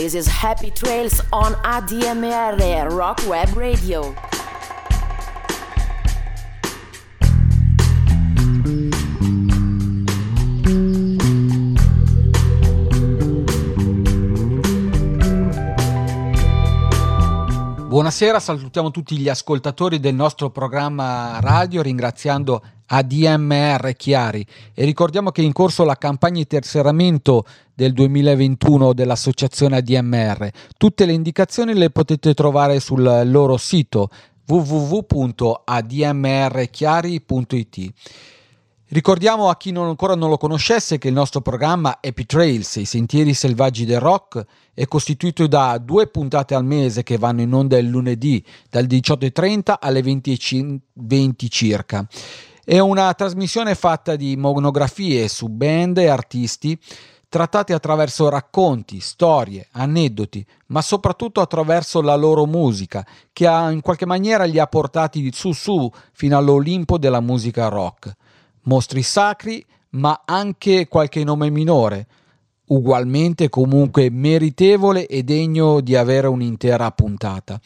This is Happy Trails on ADMR Rock Web Radio. Buonasera, salutiamo tutti gli ascoltatori del nostro programma radio ringraziando ADMR Chiari e ricordiamo che è in corso la campagna di terzeramento del 2021 dell'associazione ADMR. Tutte le indicazioni le potete trovare sul loro sito www.admrchiari.it. Ricordiamo a chi non, ancora non lo conoscesse che il nostro programma Happy Trails, i sentieri selvaggi del rock, è costituito da due puntate al mese che vanno in onda il lunedì dal 18.30 alle 20.20 circa. È una trasmissione fatta di monografie su band e artisti trattate attraverso racconti, storie, aneddoti, ma soprattutto attraverso la loro musica, che ha, in qualche maniera li ha portati su su fino all'Olimpo della musica rock mostri sacri, ma anche qualche nome minore, ugualmente comunque meritevole e degno di avere un'intera puntata.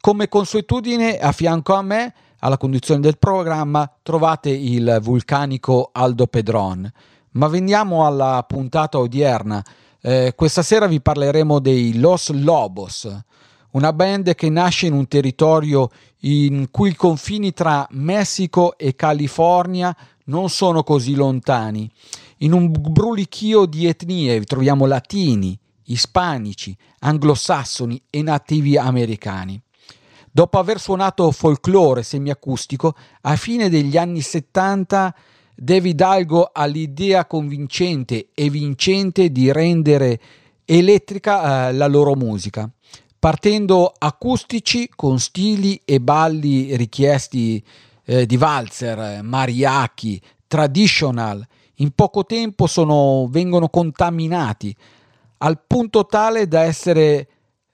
Come consuetudine, a fianco a me, alla conduzione del programma, trovate il vulcanico Aldo Pedron. Ma veniamo alla puntata odierna. Eh, questa sera vi parleremo dei Los Lobos, una band che nasce in un territorio in cui i confini tra Messico e California non sono così lontani. In un brulichio di etnie troviamo latini, ispanici, anglosassoni e nativi americani. Dopo aver suonato folklore semiacustico, a fine degli anni 70 David Algo ha l'idea convincente e vincente di rendere elettrica eh, la loro musica, partendo acustici con stili e balli richiesti eh, di valzer, mariachi, traditional, in poco tempo sono, vengono contaminati al punto tale da essere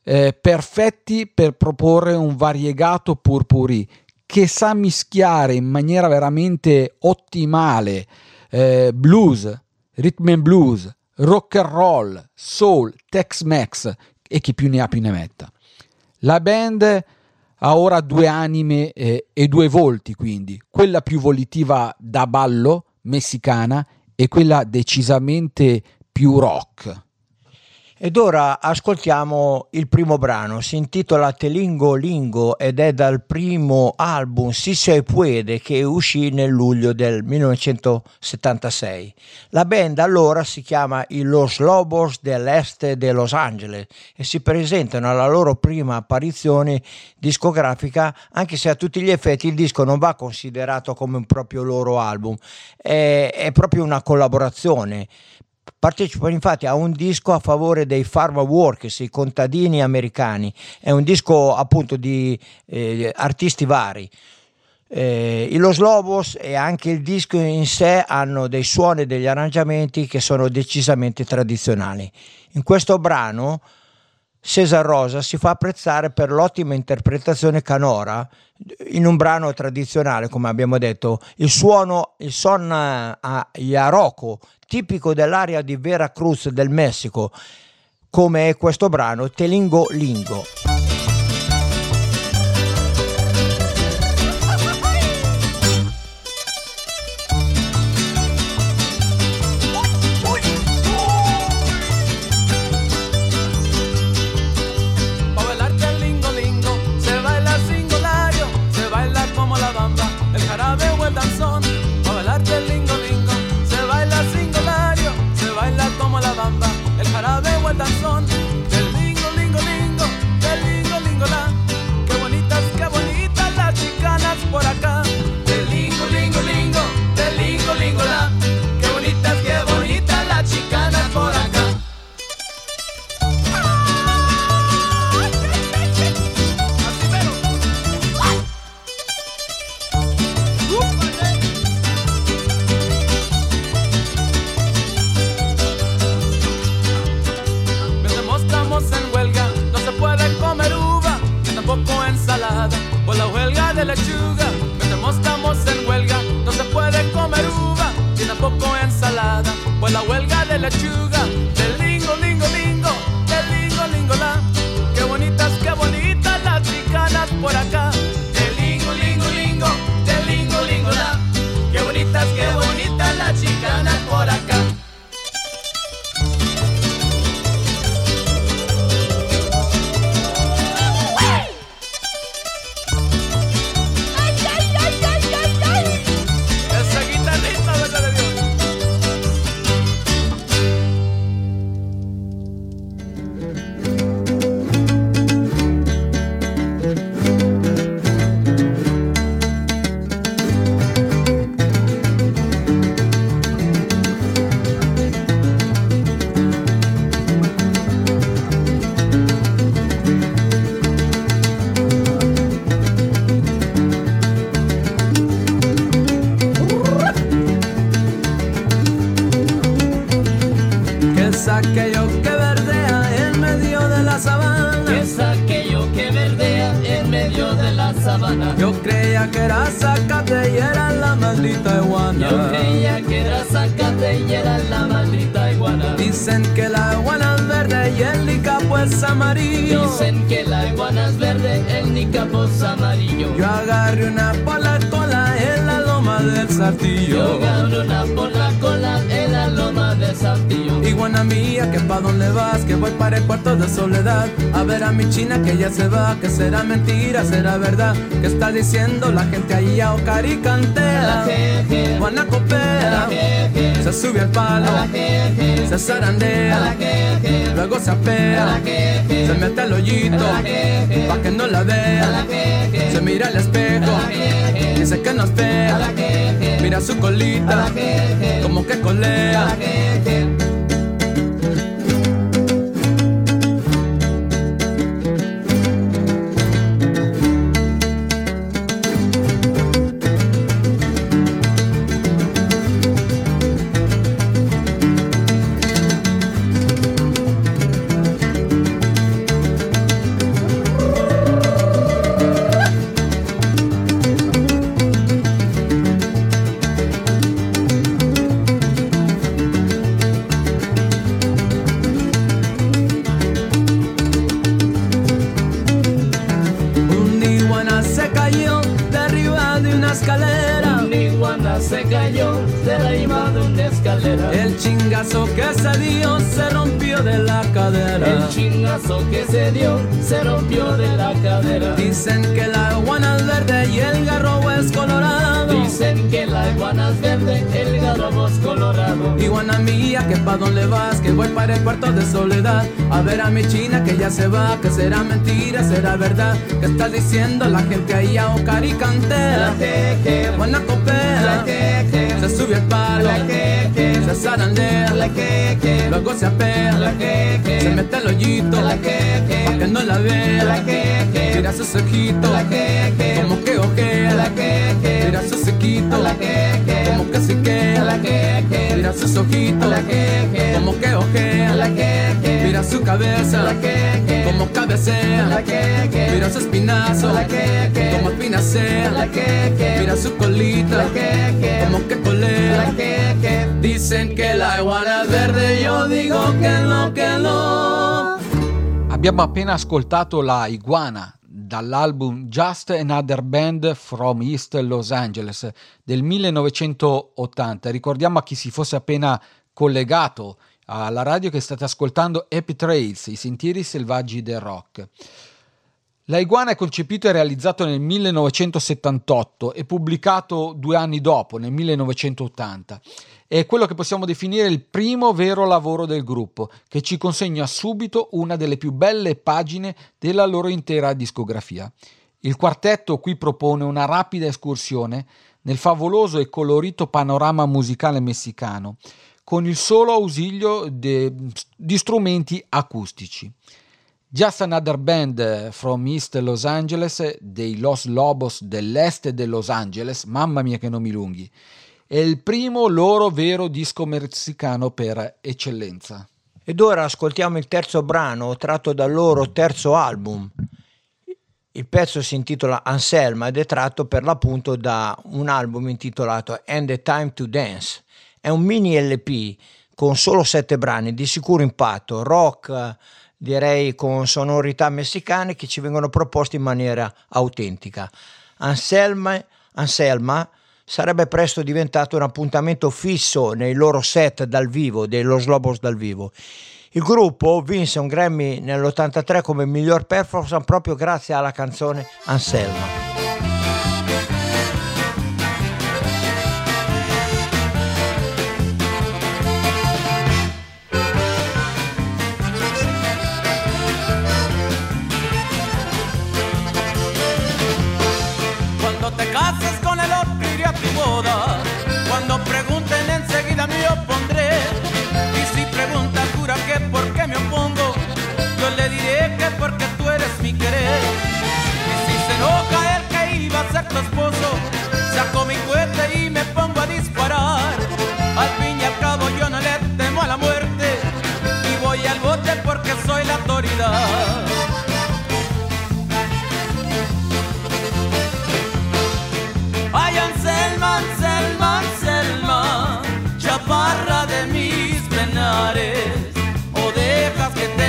eh, perfetti per proporre un variegato purpurì che sa mischiare in maniera veramente ottimale eh, blues, rhythm and blues, rock and roll, soul, Tex-Mex e chi più ne ha più ne metta. La band ha ora due anime eh, e due volti, quindi quella più volitiva da ballo, messicana, e quella decisamente più rock. Ed ora ascoltiamo il primo brano, si intitola Telingo Lingo ed è dal primo album Si se puede che uscì nel luglio del 1976. La band allora si chiama i Los Lobos dell'Est de Los Angeles e si presentano alla loro prima apparizione discografica, anche se a tutti gli effetti il disco non va considerato come un proprio loro album, è, è proprio una collaborazione Partecipano infatti a un disco a favore dei farm workers, i contadini americani. È un disco appunto di eh, artisti vari. Eh, I Los Lobos e anche il disco in sé hanno dei suoni e degli arrangiamenti che sono decisamente tradizionali. In questo brano Cesar Rosa si fa apprezzare per l'ottima interpretazione canora in un brano tradizionale, come abbiamo detto, il suono, il son a Yaroco, tipico dell'area di Veracruz del Messico, come è questo brano Telingo Lingo. Vas, que voy para el cuarto de soledad. A ver a mi china que ya se va, que será mentira, será verdad. Que está diciendo la gente ahí a Ocari cantea. Juana copea, se sube al palo, se zarandea, luego se apea, se mete al hoyito, pa' que no la vea. Se mira al espejo, dice que no es fea, mira su colita, como que colea. El cuarto de soledad. A ver a mi china que ya se va, que será mentira, será verdad. Que está diciendo la gente ahí a Ocari cantea. jeje, Buena jeje, se sube al palo, se zarandea, luego se apea, se mete el hoyito, pa' que no la vea. Mira sus ojitos, como que ojea, mira sus ojitos, como que se queda, mira sus ojitos, como que ojea, mira su cabeza, como cabecea, mira su espinazo, como espinacea, mira su colita, como que colea. Dicen que la iguana es verde, yo digo que no, que no. Abbiamo appena ascoltato la Iguana dall'album Just Another Band from East Los Angeles del 1980. Ricordiamo a chi si fosse appena collegato alla radio che state ascoltando Happy Trails, i sentieri selvaggi del rock. La Iguana è concepito e realizzato nel 1978 e pubblicato due anni dopo, nel 1980. È quello che possiamo definire il primo vero lavoro del gruppo, che ci consegna subito una delle più belle pagine della loro intera discografia. Il quartetto qui propone una rapida escursione nel favoloso e colorito panorama musicale messicano, con il solo ausilio de- di strumenti acustici. Just Another Band from East Los Angeles dei Los Lobos dell'est de Los Angeles, mamma mia che nomi lunghi, è il primo loro vero disco messicano per eccellenza. Ed ora ascoltiamo il terzo brano tratto dal loro terzo album. Il pezzo si intitola Anselma ed è tratto per l'appunto da un album intitolato And the Time to Dance. È un mini LP con solo sette brani di sicuro impatto, rock, direi con sonorità messicane che ci vengono proposti in maniera autentica. Anselma, Anselma sarebbe presto diventato un appuntamento fisso nei loro set dal vivo, dei Los Lobos dal vivo. Il gruppo vinse un Grammy nell'83 come miglior performance proprio grazie alla canzone Anselma. exacto esposo. Saco mi cohete y me pongo a disparar. Al fin y al cabo yo no le temo a la muerte y voy al bote porque soy la autoridad. Ay, Anselma, Anselma, Anselma, chaparra de mis penares, o dejas que te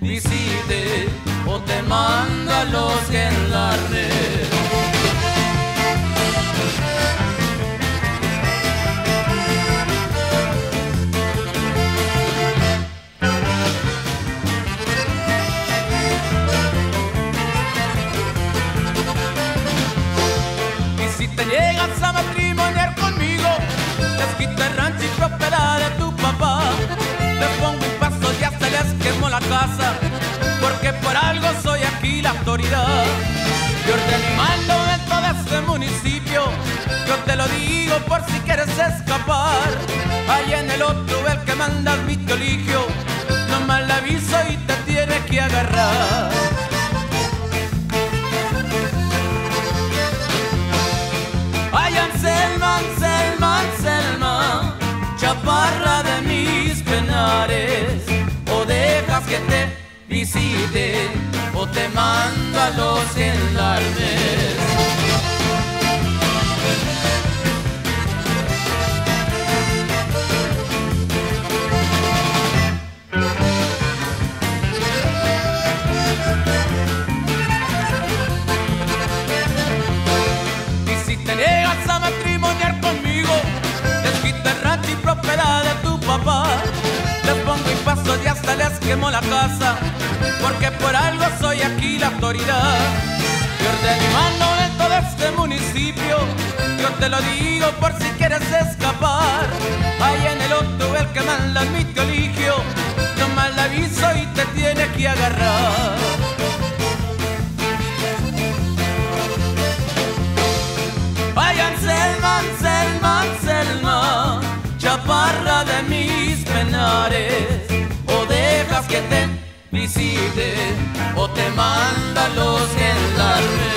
visite o te manda los que casa, porque por algo soy aquí la autoridad. Yo y mando dentro de este municipio, yo te lo digo por si quieres escapar. Ahí en el otro el que manda mi colegio, nomás le aviso y te tiene que agarrar. Ay, Anselma, Anselma, Anselma, chaparra de mis penares, que te visite, o te mando a los gendarmes. Quemo la casa, porque por algo soy aquí la autoridad. Yo y mando dentro de este municipio, yo te lo digo por si quieres escapar. Ahí en el otro el que manda en mi colegio, nomás le aviso y te manda los gendarmes.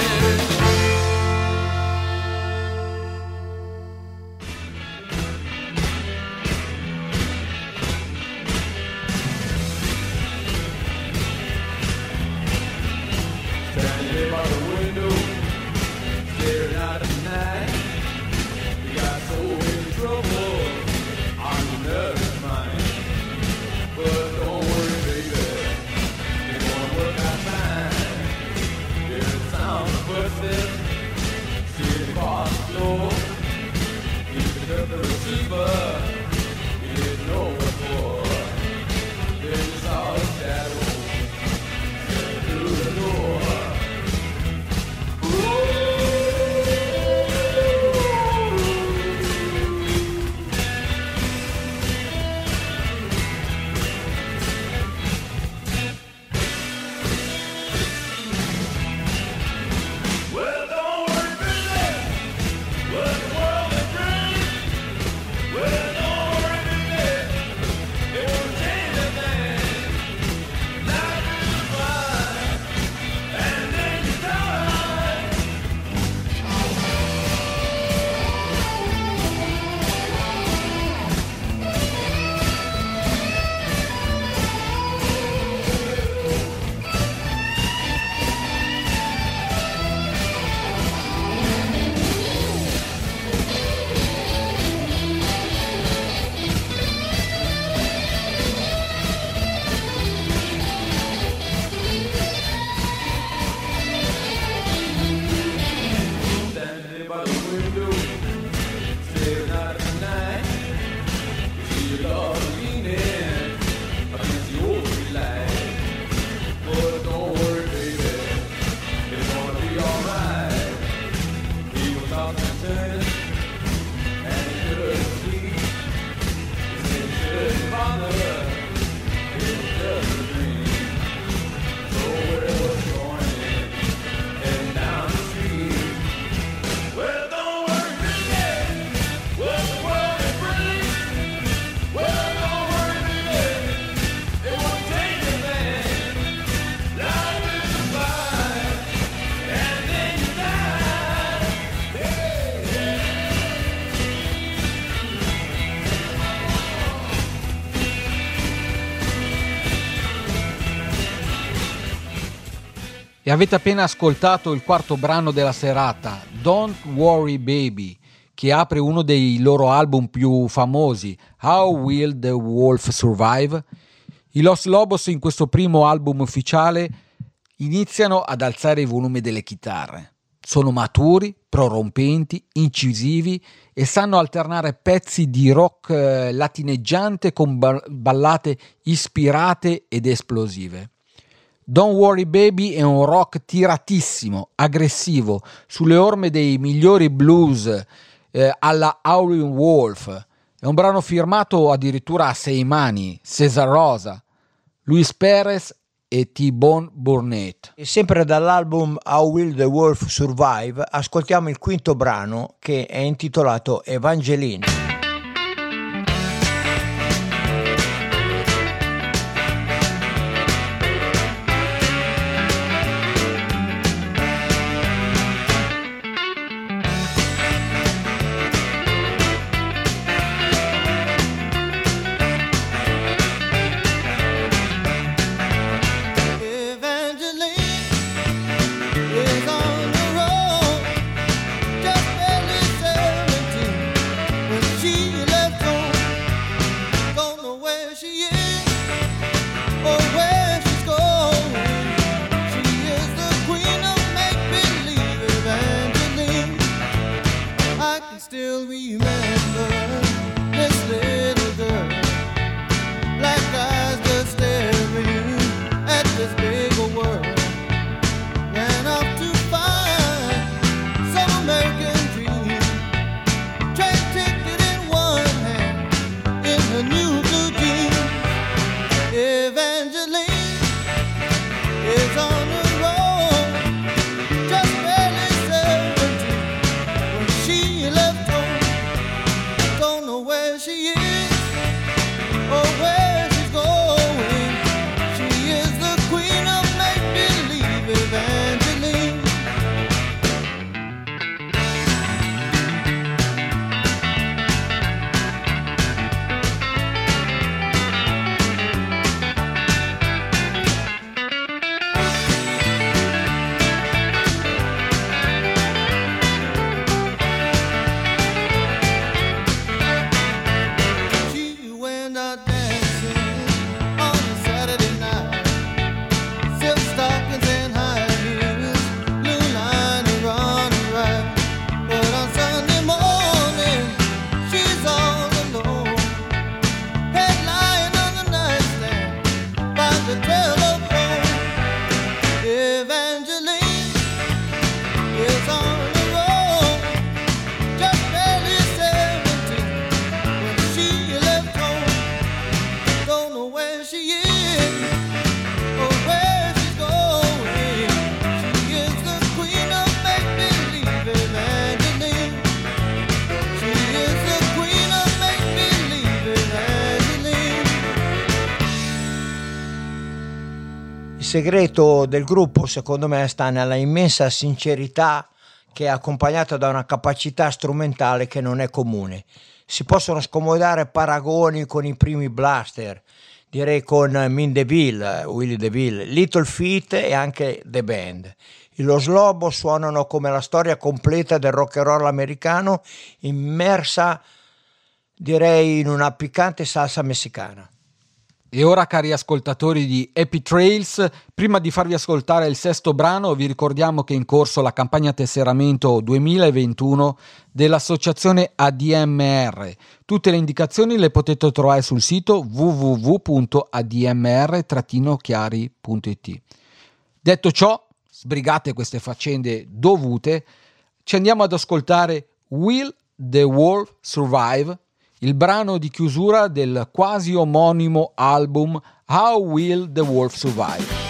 Avete appena ascoltato il quarto brano della serata, Don't Worry Baby, che apre uno dei loro album più famosi, How Will the Wolf Survive? I Los Lobos in questo primo album ufficiale iniziano ad alzare i volumi delle chitarre. Sono maturi, prorompenti, incisivi e sanno alternare pezzi di rock eh, latineggiante con ba- ballate ispirate ed esplosive. Don't Worry Baby è un rock tiratissimo, aggressivo, sulle orme dei migliori blues eh, alla Howlin' Wolf. È un brano firmato addirittura a sei mani, Cesar Rosa, Luis Perez e T-Bone Burnett. E sempre dall'album How Will the Wolf Survive ascoltiamo il quinto brano che è intitolato Evangeline. Segreto del gruppo, secondo me, sta nella immensa sincerità che è accompagnata da una capacità strumentale che non è comune. Si possono scomodare paragoni con i primi blaster, direi con Min DeVille, Willie DeVille, Little Feat e anche The Band. I Los suonano come la storia completa del rock and roll americano immersa, direi, in una piccante salsa messicana. E ora, cari ascoltatori di Happy Trails, prima di farvi ascoltare il sesto brano, vi ricordiamo che è in corso la campagna tesseramento 2021 dell'associazione ADMR. Tutte le indicazioni le potete trovare sul sito www.admr-chiari.it. Detto ciò, sbrigate queste faccende dovute, ci andiamo ad ascoltare Will the Wolf Survive? Il brano di chiusura del quasi omonimo album How Will the Wolf Survive?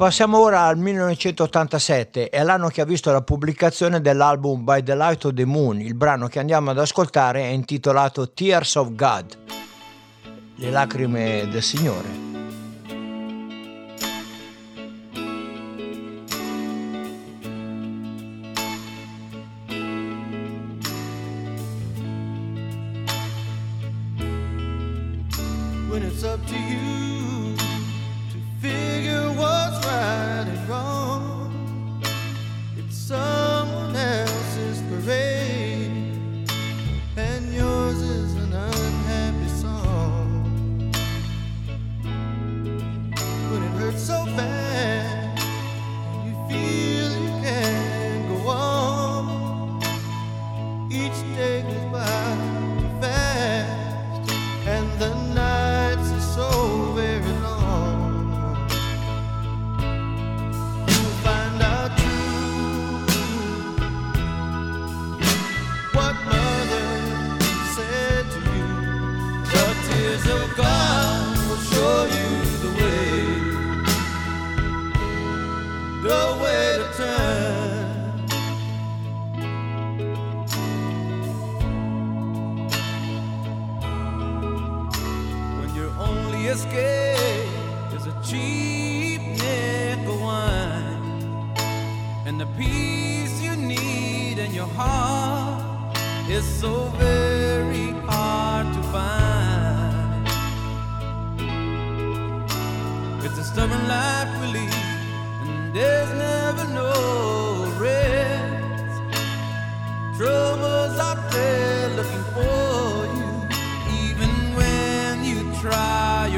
Passiamo ora al 1987, è l'anno che ha visto la pubblicazione dell'album By the Light of the Moon. Il brano che andiamo ad ascoltare è intitolato Tears of God, le lacrime del Signore.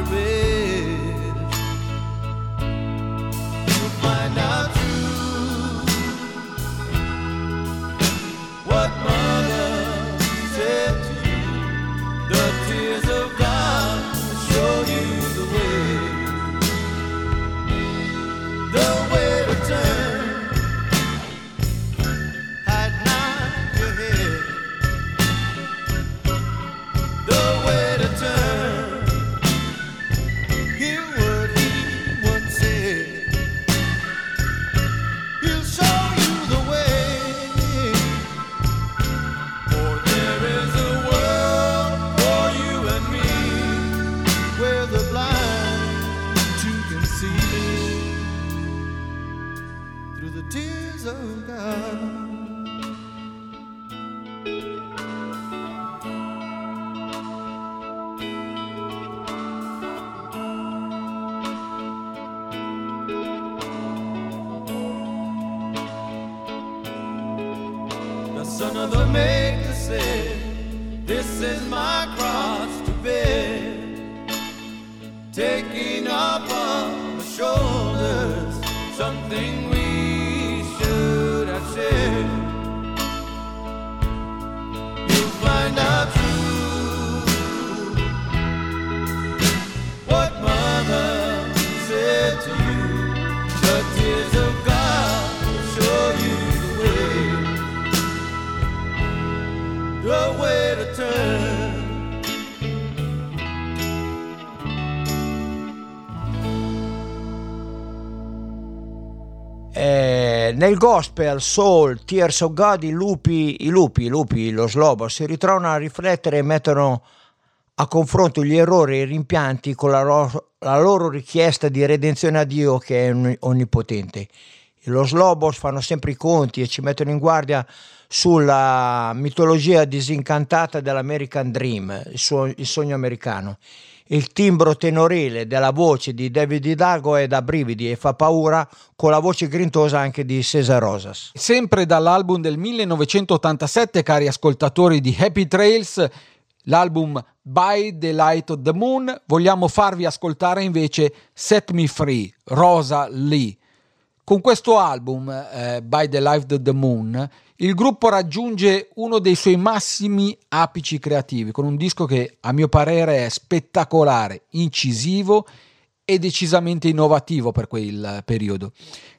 your bed. Nel gospel, soul, Tears of God, i lupi, i lupi, i lupi, lo slobo, si ritrovano a riflettere e mettono a confronto gli errori e i rimpianti con la, ro- la loro richiesta di redenzione a Dio che è onn- onnipotente. Lo Slobos fanno sempre i conti e ci mettono in guardia sulla mitologia disincantata dell'American Dream, il, suo- il sogno americano. Il timbro tenorile della voce di David Hidalgo è da brividi e fa paura con la voce grintosa anche di Cesar Rosas. Sempre dall'album del 1987, cari ascoltatori di Happy Trails, l'album By the Light of the Moon, vogliamo farvi ascoltare invece Set Me Free, Rosa Lee. Con questo album, eh, By the Light of the Moon, il gruppo raggiunge uno dei suoi massimi apici creativi, con un disco che a mio parere è spettacolare, incisivo e decisamente innovativo per quel periodo.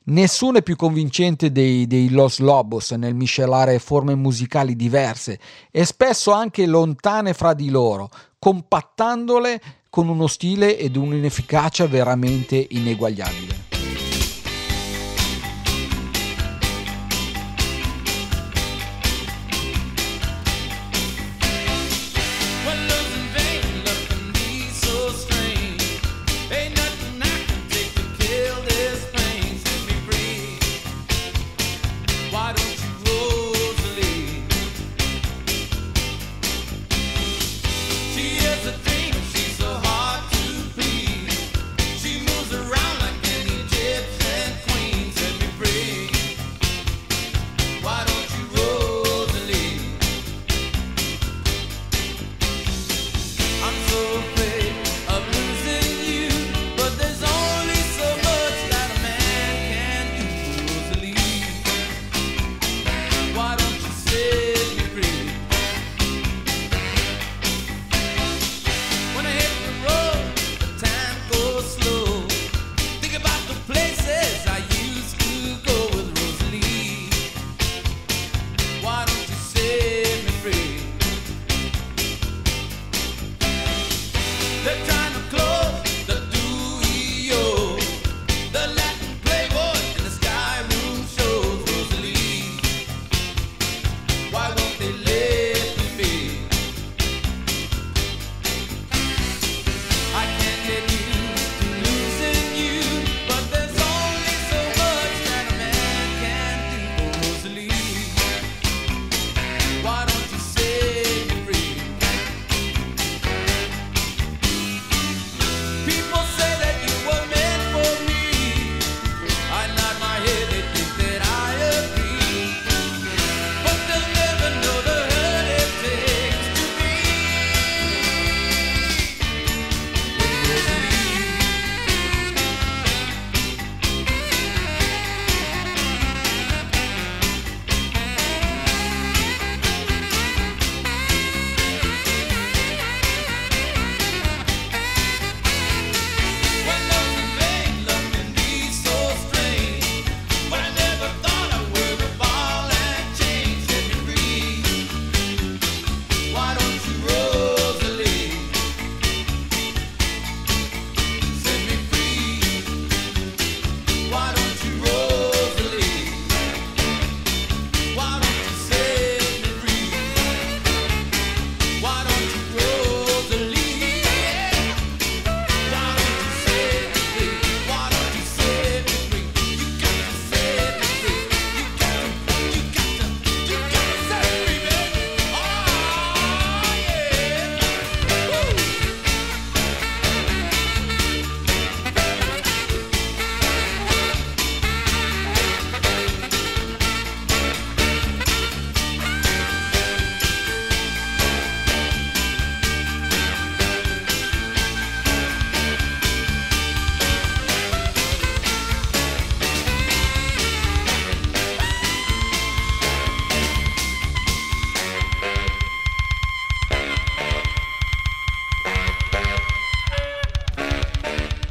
Nessuno è più convincente dei, dei Los Lobos nel miscelare forme musicali diverse e spesso anche lontane fra di loro, compattandole con uno stile ed un'inefficacia veramente ineguagliabile.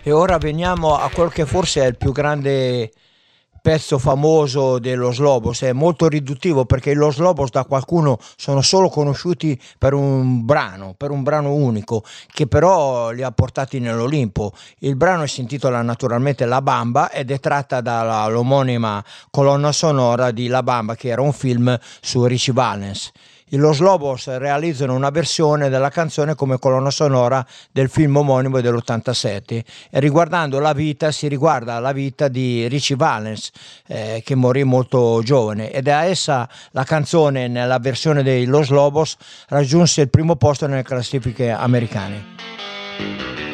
E ora veniamo a quel che forse è il più grande pezzo famoso dello Slobos, è molto riduttivo perché lo Slobos da qualcuno sono solo conosciuti per un brano, per un brano unico, che però li ha portati nell'Olimpo. Il brano si intitola naturalmente La Bamba ed è tratta dall'omonima colonna sonora di La Bamba, che era un film su Richie Valens. Los Lobos realizzano una versione della canzone come colonna sonora del film omonimo dell'87 e riguardando la vita si riguarda la vita di Richie Valens eh, che morì molto giovane ed a essa la canzone nella versione dei Los Lobos raggiunse il primo posto nelle classifiche americane.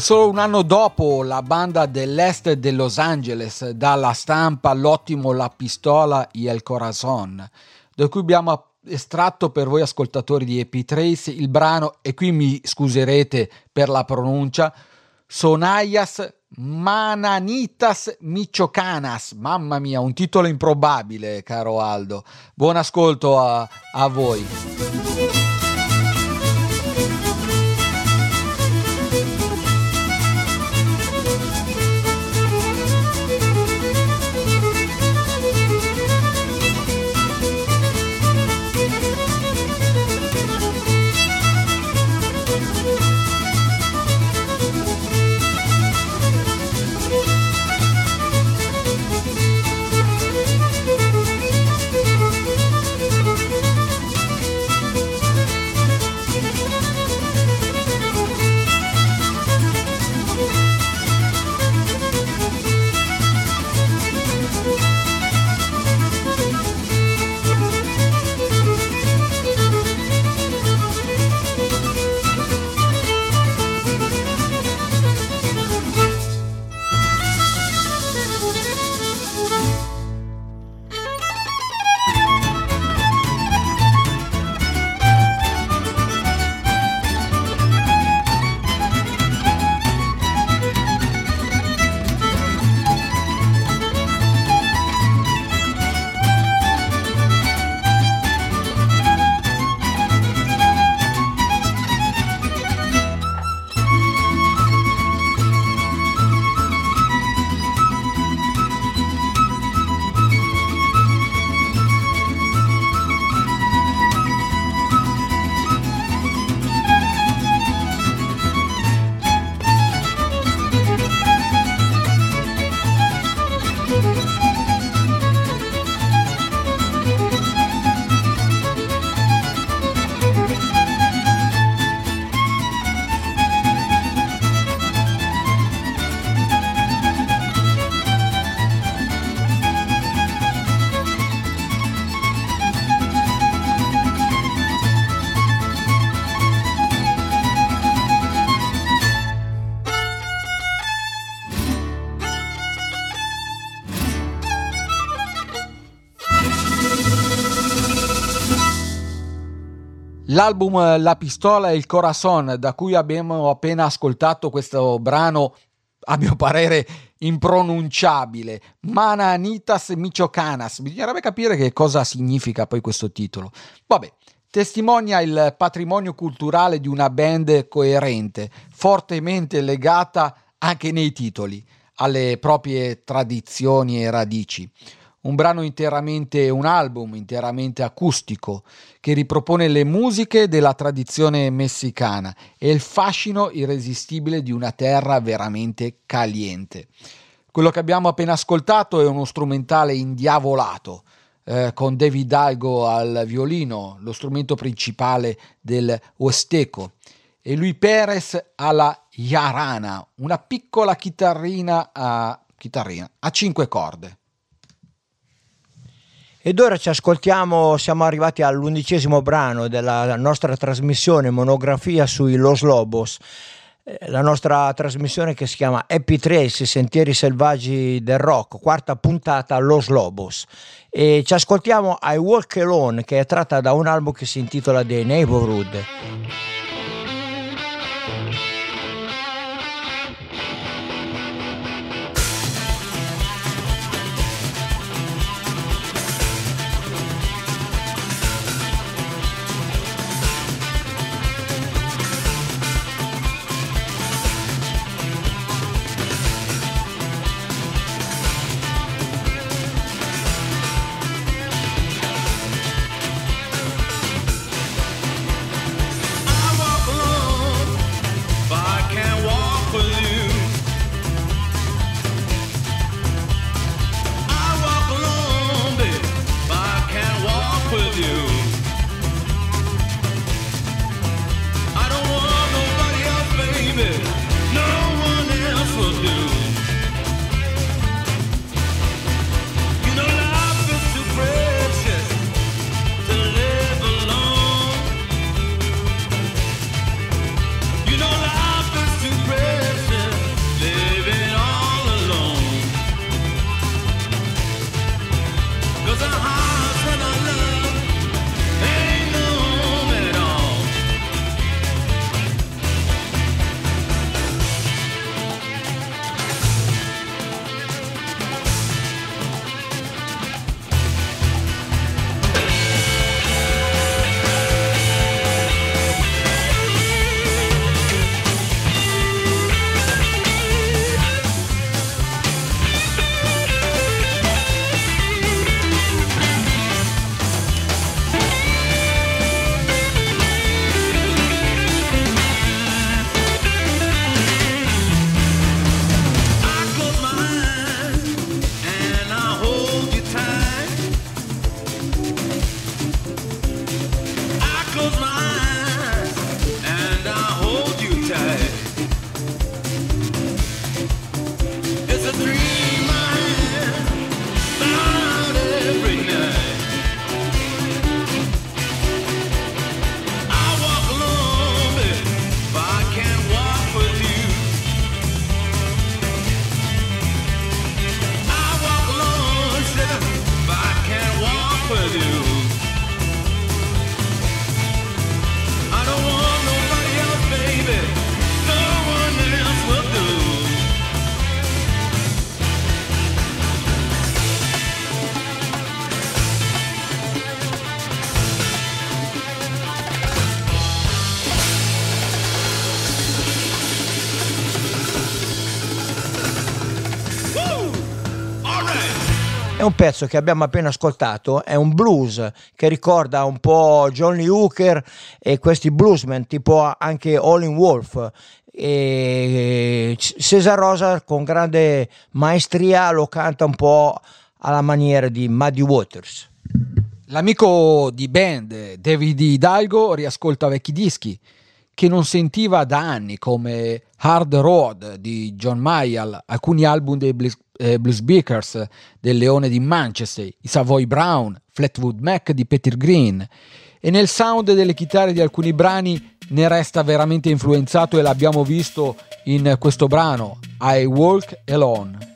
Solo un anno dopo la banda dell'est de Los Angeles dà alla stampa l'ottimo La pistola y el corazon, da cui abbiamo estratto per voi ascoltatori di Epitrace il brano, e qui mi scuserete per la pronuncia, Sonayas Mananitas Michoacanas. Mamma mia, un titolo improbabile, caro Aldo. Buon ascolto a, a voi. L'album eh, La pistola e il corazon, da cui abbiamo appena ascoltato questo brano, a mio parere impronunciabile, Mananitas Michoacanas. Bisognerebbe capire che cosa significa poi questo titolo. Vabbè, testimonia il patrimonio culturale di una band coerente, fortemente legata anche nei titoli alle proprie tradizioni e radici. Un brano interamente, un album interamente acustico che ripropone le musiche della tradizione messicana e il fascino irresistibile di una terra veramente caliente. Quello che abbiamo appena ascoltato è uno strumentale indiavolato, eh, con David Dalgo al violino, lo strumento principale del Huasteco, e lui Perez alla Yarana, una piccola chitarrina a, chitarrina a cinque corde. Ed ora ci ascoltiamo, siamo arrivati all'undicesimo brano della nostra trasmissione monografia sui Los Lobos, eh, la nostra trasmissione che si chiama Happy Trails, i sentieri selvaggi del rock, quarta puntata Los Lobos. E ci ascoltiamo I Walk Alone che è tratta da un album che si intitola The Neighborhood. Pezzo che abbiamo appena ascoltato, è un blues che ricorda un po' Johnny Hooker e questi bluesmen, tipo anche Olin Wolf. E Cesar Rosa con grande maestria lo canta un po' alla maniera di Muddy Waters. L'amico di band David Hidalgo riascolta vecchi dischi che non sentiva da anni come Hard Road di John Mayall, alcuni album dei Blues, eh, Blues Beakers del Leone di Manchester, i Savoy Brown, Flatwood Mac di Peter Green e nel sound delle chitarre di alcuni brani ne resta veramente influenzato e l'abbiamo visto in questo brano I Walk Alone.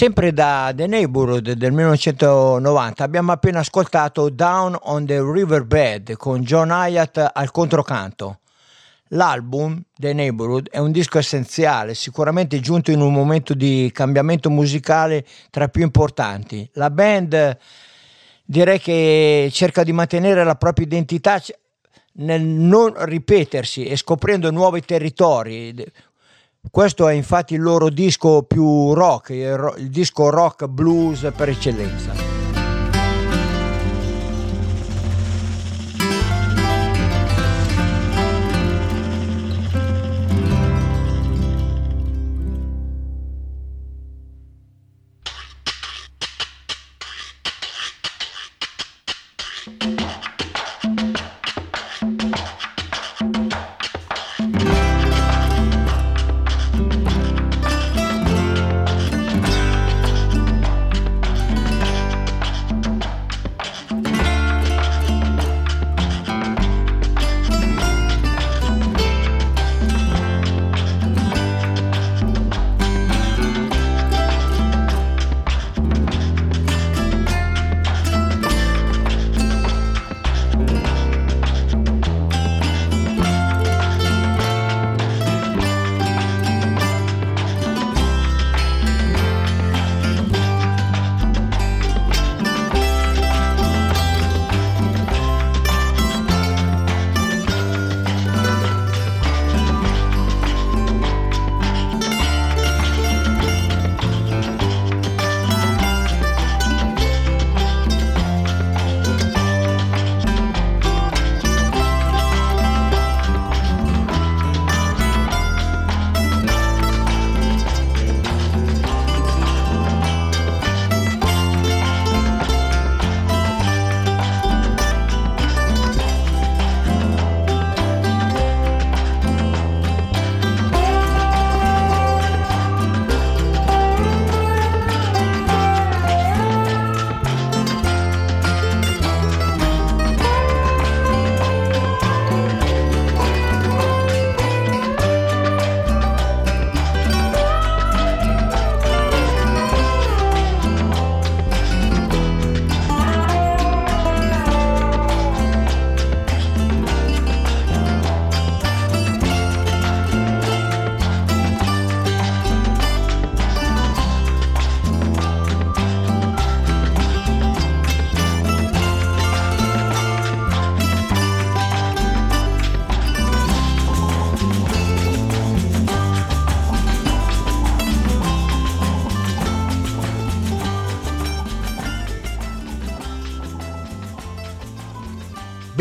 Sempre da The Neighborhood del 1990 abbiamo appena ascoltato Down on the Riverbed con John Hyatt al controcanto. L'album The Neighborhood è un disco essenziale, sicuramente giunto in un momento di cambiamento musicale tra i più importanti. La band direi che cerca di mantenere la propria identità nel non ripetersi e scoprendo nuovi territori. Questo è infatti il loro disco più rock, il, ro- il disco rock blues per eccellenza.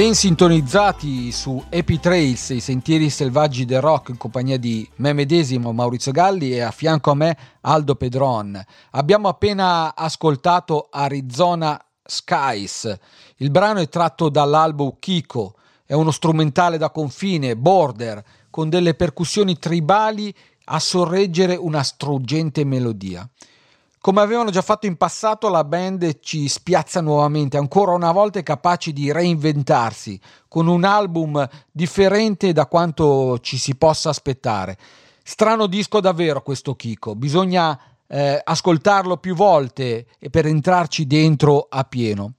Ben sintonizzati su Epi Trails, i sentieri selvaggi del rock in compagnia di me medesimo Maurizio Galli e a fianco a me Aldo Pedron. Abbiamo appena ascoltato Arizona Skies. Il brano è tratto dall'album Kiko, è uno strumentale da confine, border, con delle percussioni tribali a sorreggere una struggente melodia. Come avevano già fatto in passato, la band ci spiazza nuovamente, ancora una volta è capace di reinventarsi, con un album differente da quanto ci si possa aspettare. Strano disco davvero questo Kiko, bisogna eh, ascoltarlo più volte per entrarci dentro a pieno.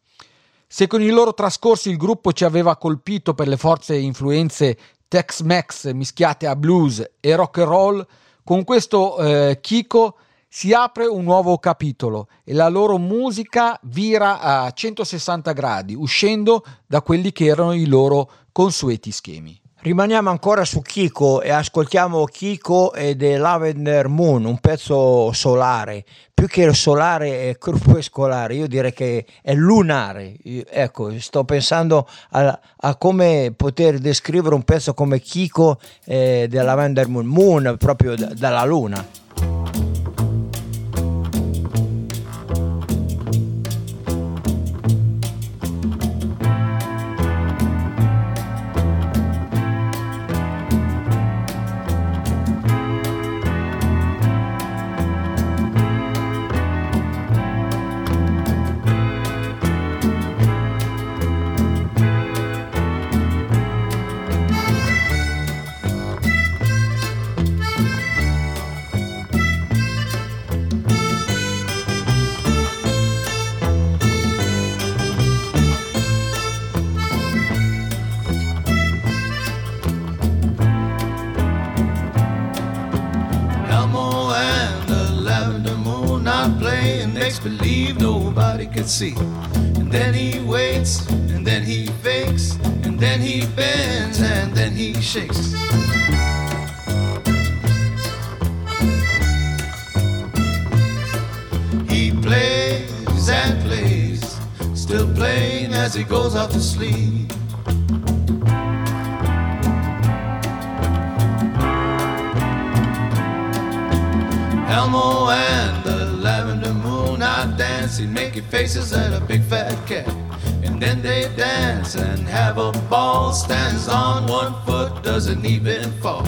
Se con i loro trascorsi il gruppo ci aveva colpito per le forze e influenze Tex-Mex mischiate a blues e rock and roll, con questo eh, Kiko si apre un nuovo capitolo e la loro musica vira a 160 gradi, uscendo da quelli che erano i loro consueti schemi. Rimaniamo ancora su Kiko e ascoltiamo Kiko e The Lavender Moon, un pezzo solare, più che solare è crepuscolare, io direi che è lunare. Ecco, sto pensando a, a come poter descrivere un pezzo come Kiko e The Lavender Moon, Moon proprio da- dalla luna. Could see. And then he waits, and then he fakes, and then he bends, and then he shakes. He plays and plays, still playing as he goes out to sleep. Faces at a big fat cat. And then they dance and have a ball, stands on one foot, doesn't even fall.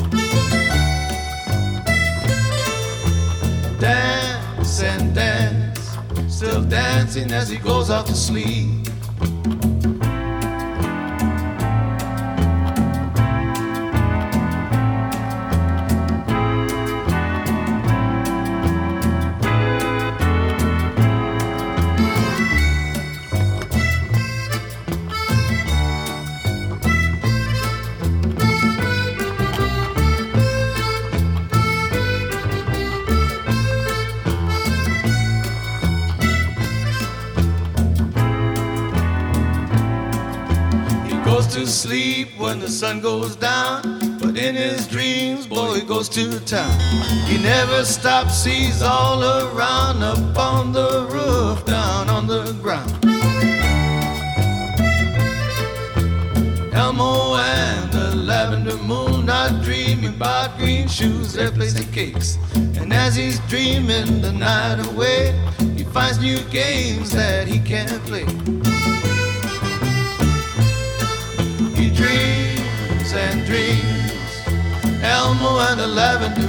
Dance and dance, still dancing as he goes out to sleep. Town. He never stops, he's all around, up on the roof, down on the ground. Elmo and the lavender moon are dreaming about green shoes, they're placing cakes. And as he's dreaming the night away, he finds new games that he can't play. He dreams and dreams, Elmo and the lavender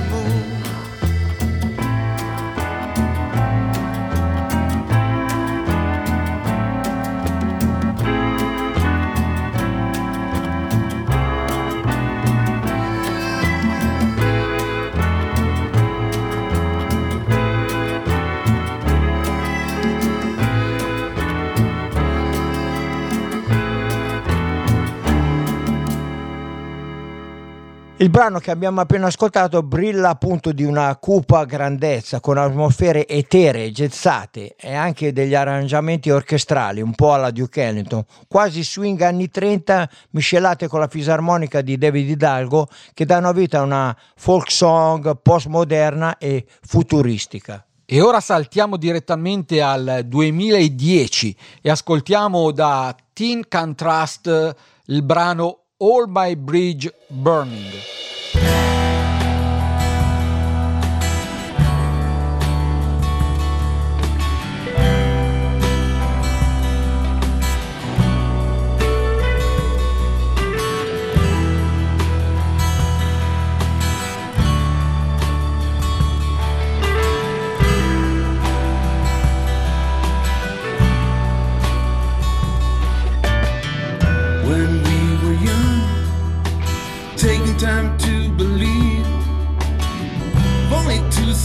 Il brano che abbiamo appena ascoltato brilla appunto di una cupa grandezza, con atmosfere eteree, gezzate e anche degli arrangiamenti orchestrali, un po' alla Duke Ellington, quasi swing anni 30 miscelate con la fisarmonica di David Hidalgo che danno vita a una folk song postmoderna e futuristica. E ora saltiamo direttamente al 2010 e ascoltiamo da Teen Contrast il brano All My Bridge Burning.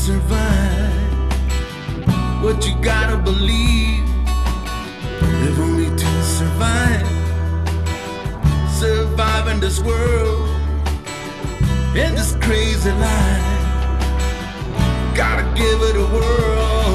Survive. What you gotta believe, live only to survive. Survive in this world, in this crazy life. Gotta give it a whirl.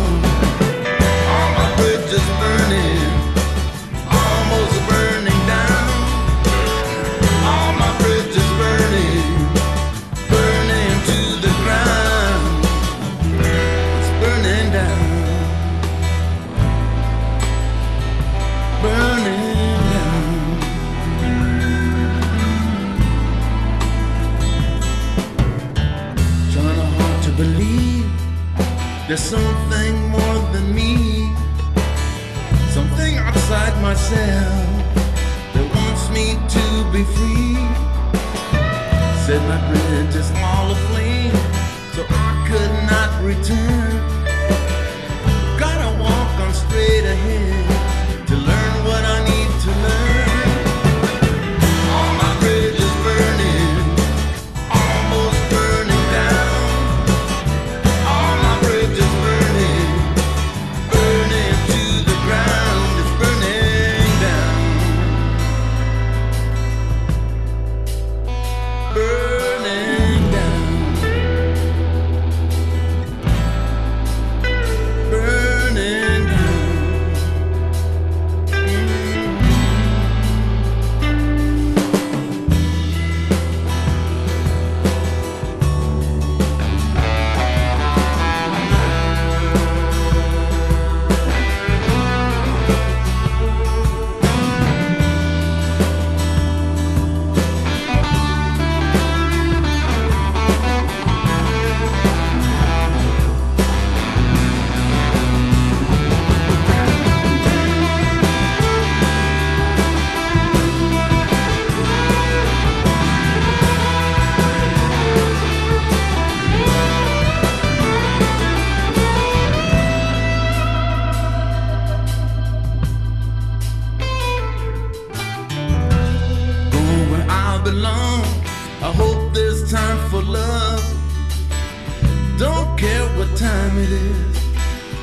Don't care what time it is,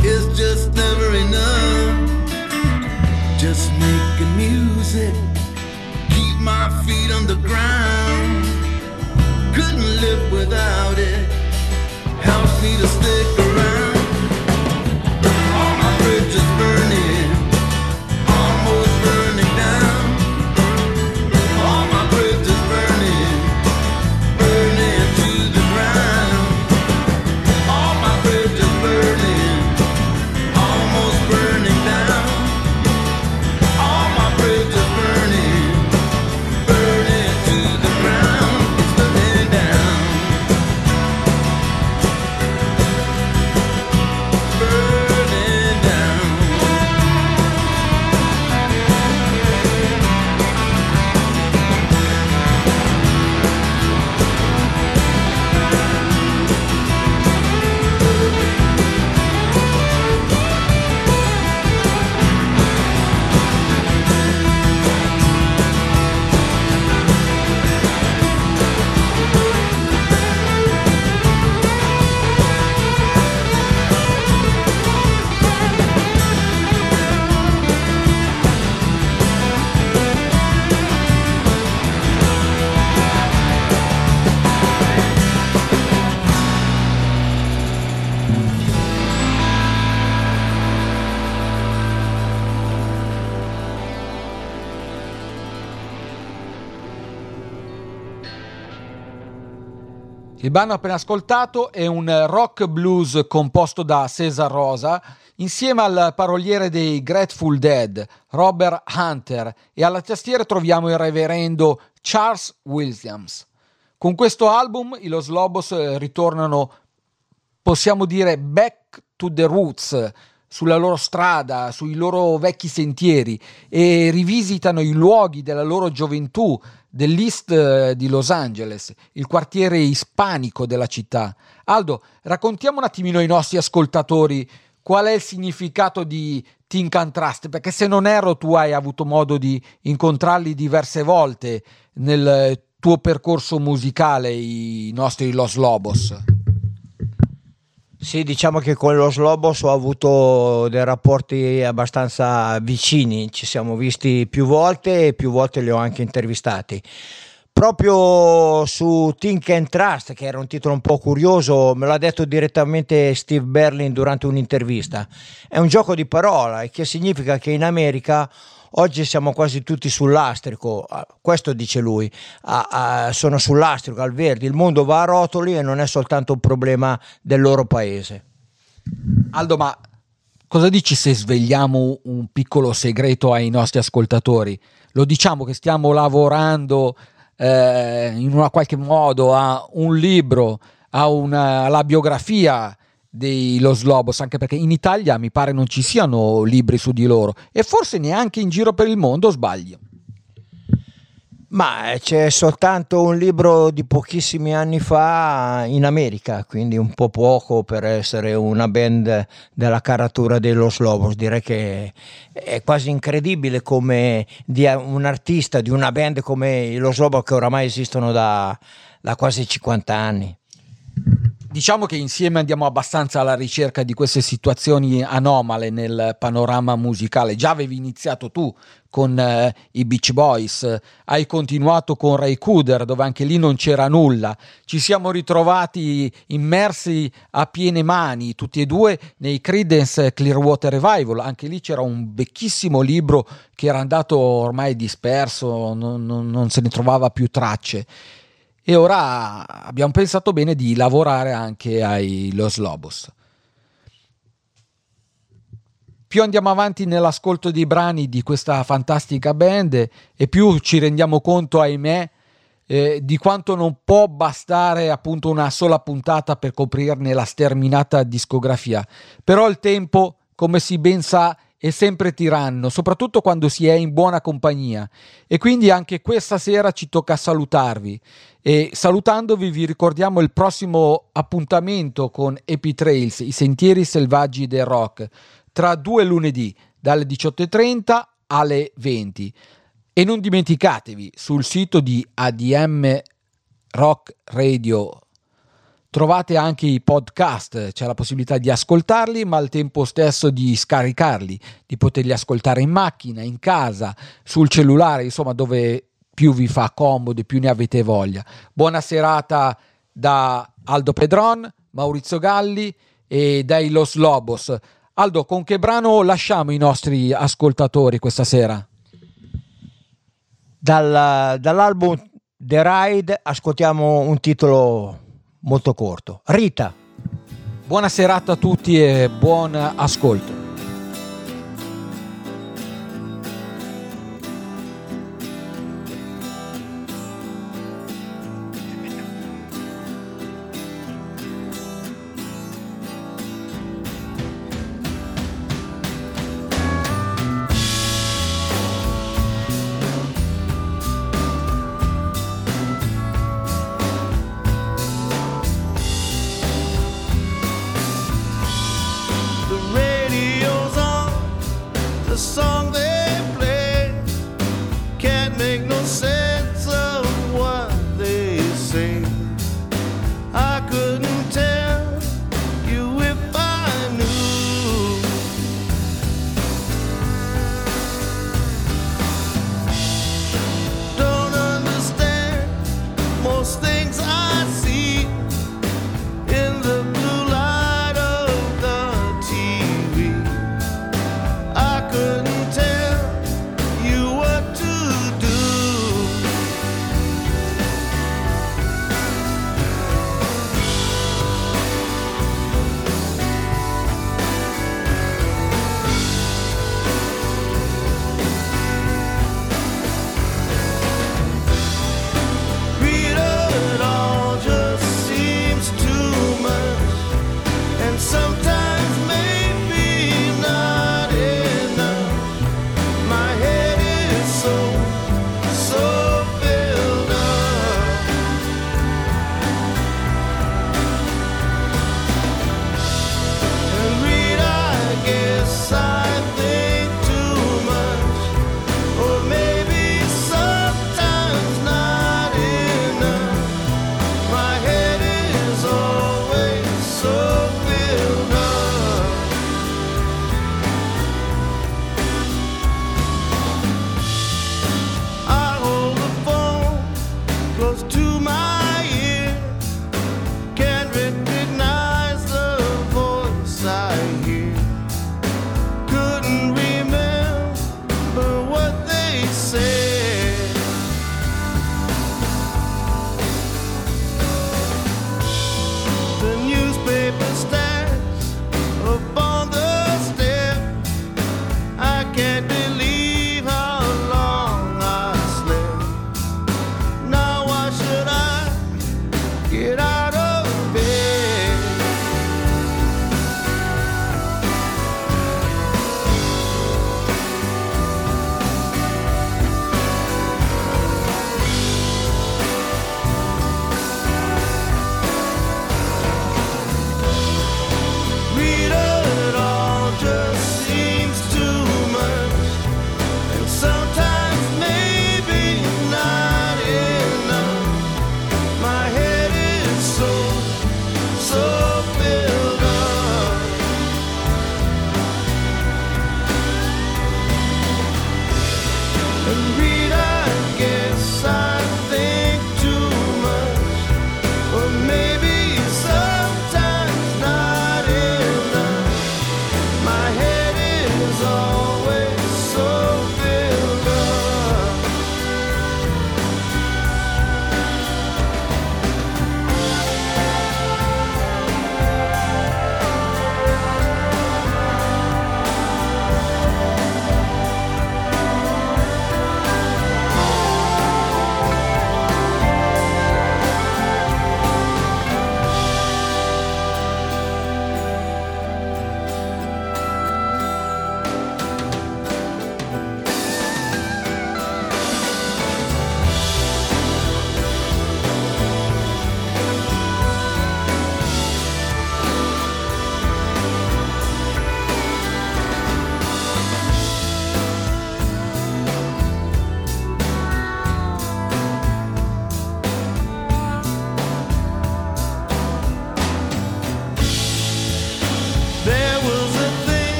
it's just never enough. Just making music, keep my feet on the ground. Couldn't live without it, helps me to stick Il brano appena ascoltato è un rock blues composto da Cesar Rosa insieme al paroliere dei Grateful Dead, Robert Hunter, e alla tastiera troviamo il reverendo Charles Williams. Con questo album i Los Lobos eh, ritornano, possiamo dire, back to the roots, sulla loro strada, sui loro vecchi sentieri e rivisitano i luoghi della loro gioventù dell'East eh, di Los Angeles, il quartiere ispanico della città. Aldo, raccontiamo un attimino ai nostri ascoltatori qual è il significato di Think and perché se non erro tu hai avuto modo di incontrarli diverse volte nel tuo percorso musicale, i nostri Los Lobos. Sì, diciamo che con lo Slobos ho avuto dei rapporti abbastanza vicini, ci siamo visti più volte e più volte li ho anche intervistati. Proprio su Think and Trust, che era un titolo un po' curioso, me l'ha detto direttamente Steve Berlin durante un'intervista. È un gioco di parola, che significa che in America oggi siamo quasi tutti sull'astrico, questo dice lui, Ah, ah, sono sull'astrico, al verde, il mondo va a rotoli e non è soltanto un problema del loro paese. Aldo, ma cosa dici se svegliamo un piccolo segreto ai nostri ascoltatori? Lo diciamo che stiamo lavorando eh, in una qualche modo a un libro, a una, alla biografia dei Los Lobos, anche perché in Italia mi pare non ci siano libri su di loro e forse neanche in giro per il mondo, sbaglio. Ma eh, c'è soltanto un libro di pochissimi anni fa in America, quindi un po' poco per essere una band della caratura dei Los Lobos. Direi che è quasi incredibile come un artista di una band come i Los Lobos che oramai esistono da, da quasi 50 anni. Diciamo che insieme andiamo abbastanza alla ricerca di queste situazioni anomale nel panorama musicale. Già avevi iniziato tu con eh, i Beach Boys, hai continuato con Ray Cooder dove anche lì non c'era nulla. Ci siamo ritrovati immersi a piene mani tutti e due nei Creedence Clearwater Revival. Anche lì c'era un vecchissimo libro che era andato ormai disperso, non, non- non se ne trovava più tracce. E ora abbiamo pensato bene di lavorare anche ai Los Lobos. Più andiamo avanti nell'ascolto dei brani di questa fantastica band e più ci rendiamo conto, ahimè, eh, di quanto non può bastare appunto una sola puntata per coprirne la sterminata discografia. Però il tempo, come si ben sa, è sempre tiranno, soprattutto quando si è in buona compagnia. E quindi anche questa sera ci tocca salutarvi. E salutandovi vi ricordiamo il prossimo appuntamento con Epitrails, i sentieri selvaggi del rock, tra due lunedì, dalle 18.30 alle 20. E non dimenticatevi, sul sito di ADM Rock Radio trovate anche i podcast, c'è la possibilità di ascoltarli, ma al tempo stesso di scaricarli, di poterli ascoltare in macchina, in casa, sul cellulare, insomma, dove più vi fa comodo e più ne avete voglia. Buona serata da Aldo Pedron, Maurizio Galli e dai Los Lobos. Aldo, con che brano lasciamo i nostri ascoltatori questa sera? Dal- dall'album The Ride ascoltiamo un titolo molto corto. Rita. Buona serata a tutti e buon ascolto.